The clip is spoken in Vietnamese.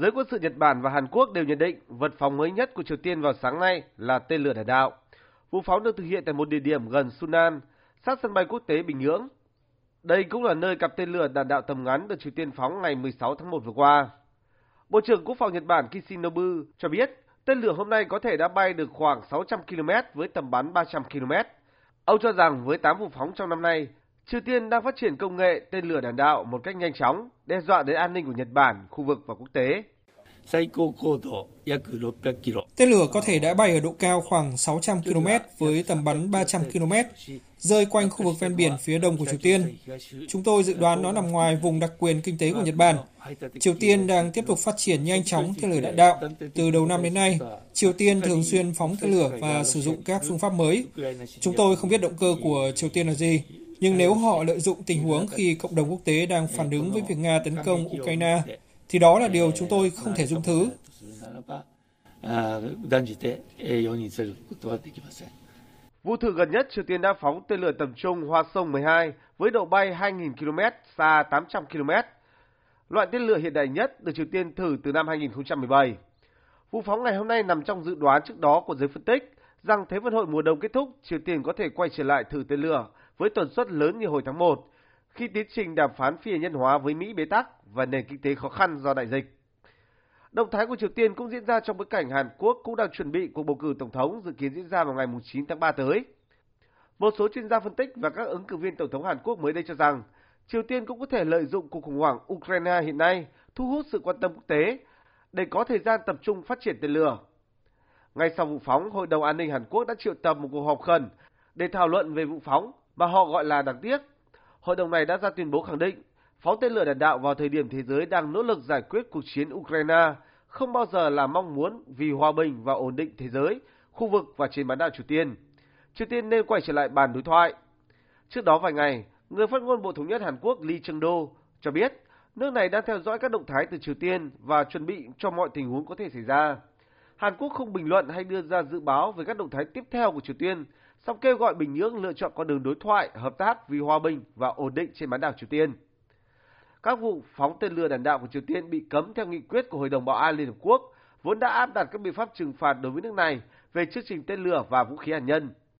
Giới quân sự Nhật Bản và Hàn Quốc đều nhận định vật phóng mới nhất của Triều Tiên vào sáng nay là tên lửa đạn đạo. Vụ phóng được thực hiện tại một địa điểm gần Sunan, sát sân bay quốc tế Bình Nhưỡng. Đây cũng là nơi cặp tên lửa đạn đạo tầm ngắn được Triều Tiên phóng ngày 16 tháng 1 vừa qua. Bộ trưởng Quốc phòng Nhật Bản Kishinobu cho biết tên lửa hôm nay có thể đã bay được khoảng 600 km với tầm bắn 300 km. Ông cho rằng với 8 vụ phóng trong năm nay, Triều Tiên đang phát triển công nghệ tên lửa đạn đạo một cách nhanh chóng, đe dọa đến an ninh của Nhật Bản, khu vực và quốc tế. Tên lửa có thể đã bay ở độ cao khoảng 600 km với tầm bắn 300 km, rơi quanh khu vực ven biển phía đông của Triều Tiên. Chúng tôi dự đoán nó nằm ngoài vùng đặc quyền kinh tế của Nhật Bản. Triều Tiên đang tiếp tục phát triển nhanh chóng tên lửa đạn đạo. Từ đầu năm đến nay, Triều Tiên thường xuyên phóng tên lửa và sử dụng các phương pháp mới. Chúng tôi không biết động cơ của Triều Tiên là gì, nhưng nếu họ lợi dụng tình huống khi cộng đồng quốc tế đang phản ứng với việc Nga tấn công Ukraine, thì đó là điều chúng tôi không thể dung thứ. Vụ thử gần nhất Triều Tiên đã phóng tên lửa tầm trung Hoa Sông 12 với độ bay 2.000 km, xa 800 km. Loại tên lửa hiện đại nhất được Triều Tiên thử từ năm 2017. Vụ phóng ngày hôm nay nằm trong dự đoán trước đó của giới phân tích rằng Thế vận hội mùa đông kết thúc, Triều Tiên có thể quay trở lại thử tên lửa với tần suất lớn như hồi tháng 1, khi tiến trình đàm phán phi hạt nhân hóa với Mỹ bế tắc và nền kinh tế khó khăn do đại dịch. Động thái của Triều Tiên cũng diễn ra trong bối cảnh Hàn Quốc cũng đang chuẩn bị cuộc bầu cử tổng thống dự kiến diễn ra vào ngày 9 tháng 3 tới. Một số chuyên gia phân tích và các ứng cử viên tổng thống Hàn Quốc mới đây cho rằng Triều Tiên cũng có thể lợi dụng cuộc khủng hoảng Ukraine hiện nay thu hút sự quan tâm quốc tế để có thời gian tập trung phát triển tên lửa. Ngay sau vụ phóng, Hội đồng An ninh Hàn Quốc đã triệu tập một cuộc họp khẩn để thảo luận về vụ phóng mà họ gọi là đáng tiếc. Hội đồng này đã ra tuyên bố khẳng định phóng tên lửa đạn đạo vào thời điểm thế giới đang nỗ lực giải quyết cuộc chiến Ukraine không bao giờ là mong muốn vì hòa bình và ổn định thế giới, khu vực và trên bán đảo Triều Tiên. Triều Tiên nên quay trở lại bàn đối thoại. Trước đó vài ngày, người phát ngôn Bộ Thống nhất Hàn Quốc Lee Chung-do cho biết nước này đang theo dõi các động thái từ Triều Tiên và chuẩn bị cho mọi tình huống có thể xảy ra. Hàn Quốc không bình luận hay đưa ra dự báo về các động thái tiếp theo của Triều Tiên, song kêu gọi Bình Nhưỡng lựa chọn con đường đối thoại, hợp tác vì hòa bình và ổn định trên bán đảo Triều Tiên. Các vụ phóng tên lửa đạn đạo của Triều Tiên bị cấm theo nghị quyết của Hội đồng Bảo an Liên Hợp Quốc, vốn đã áp đặt các biện pháp trừng phạt đối với nước này về chương trình tên lửa và vũ khí hạt nhân.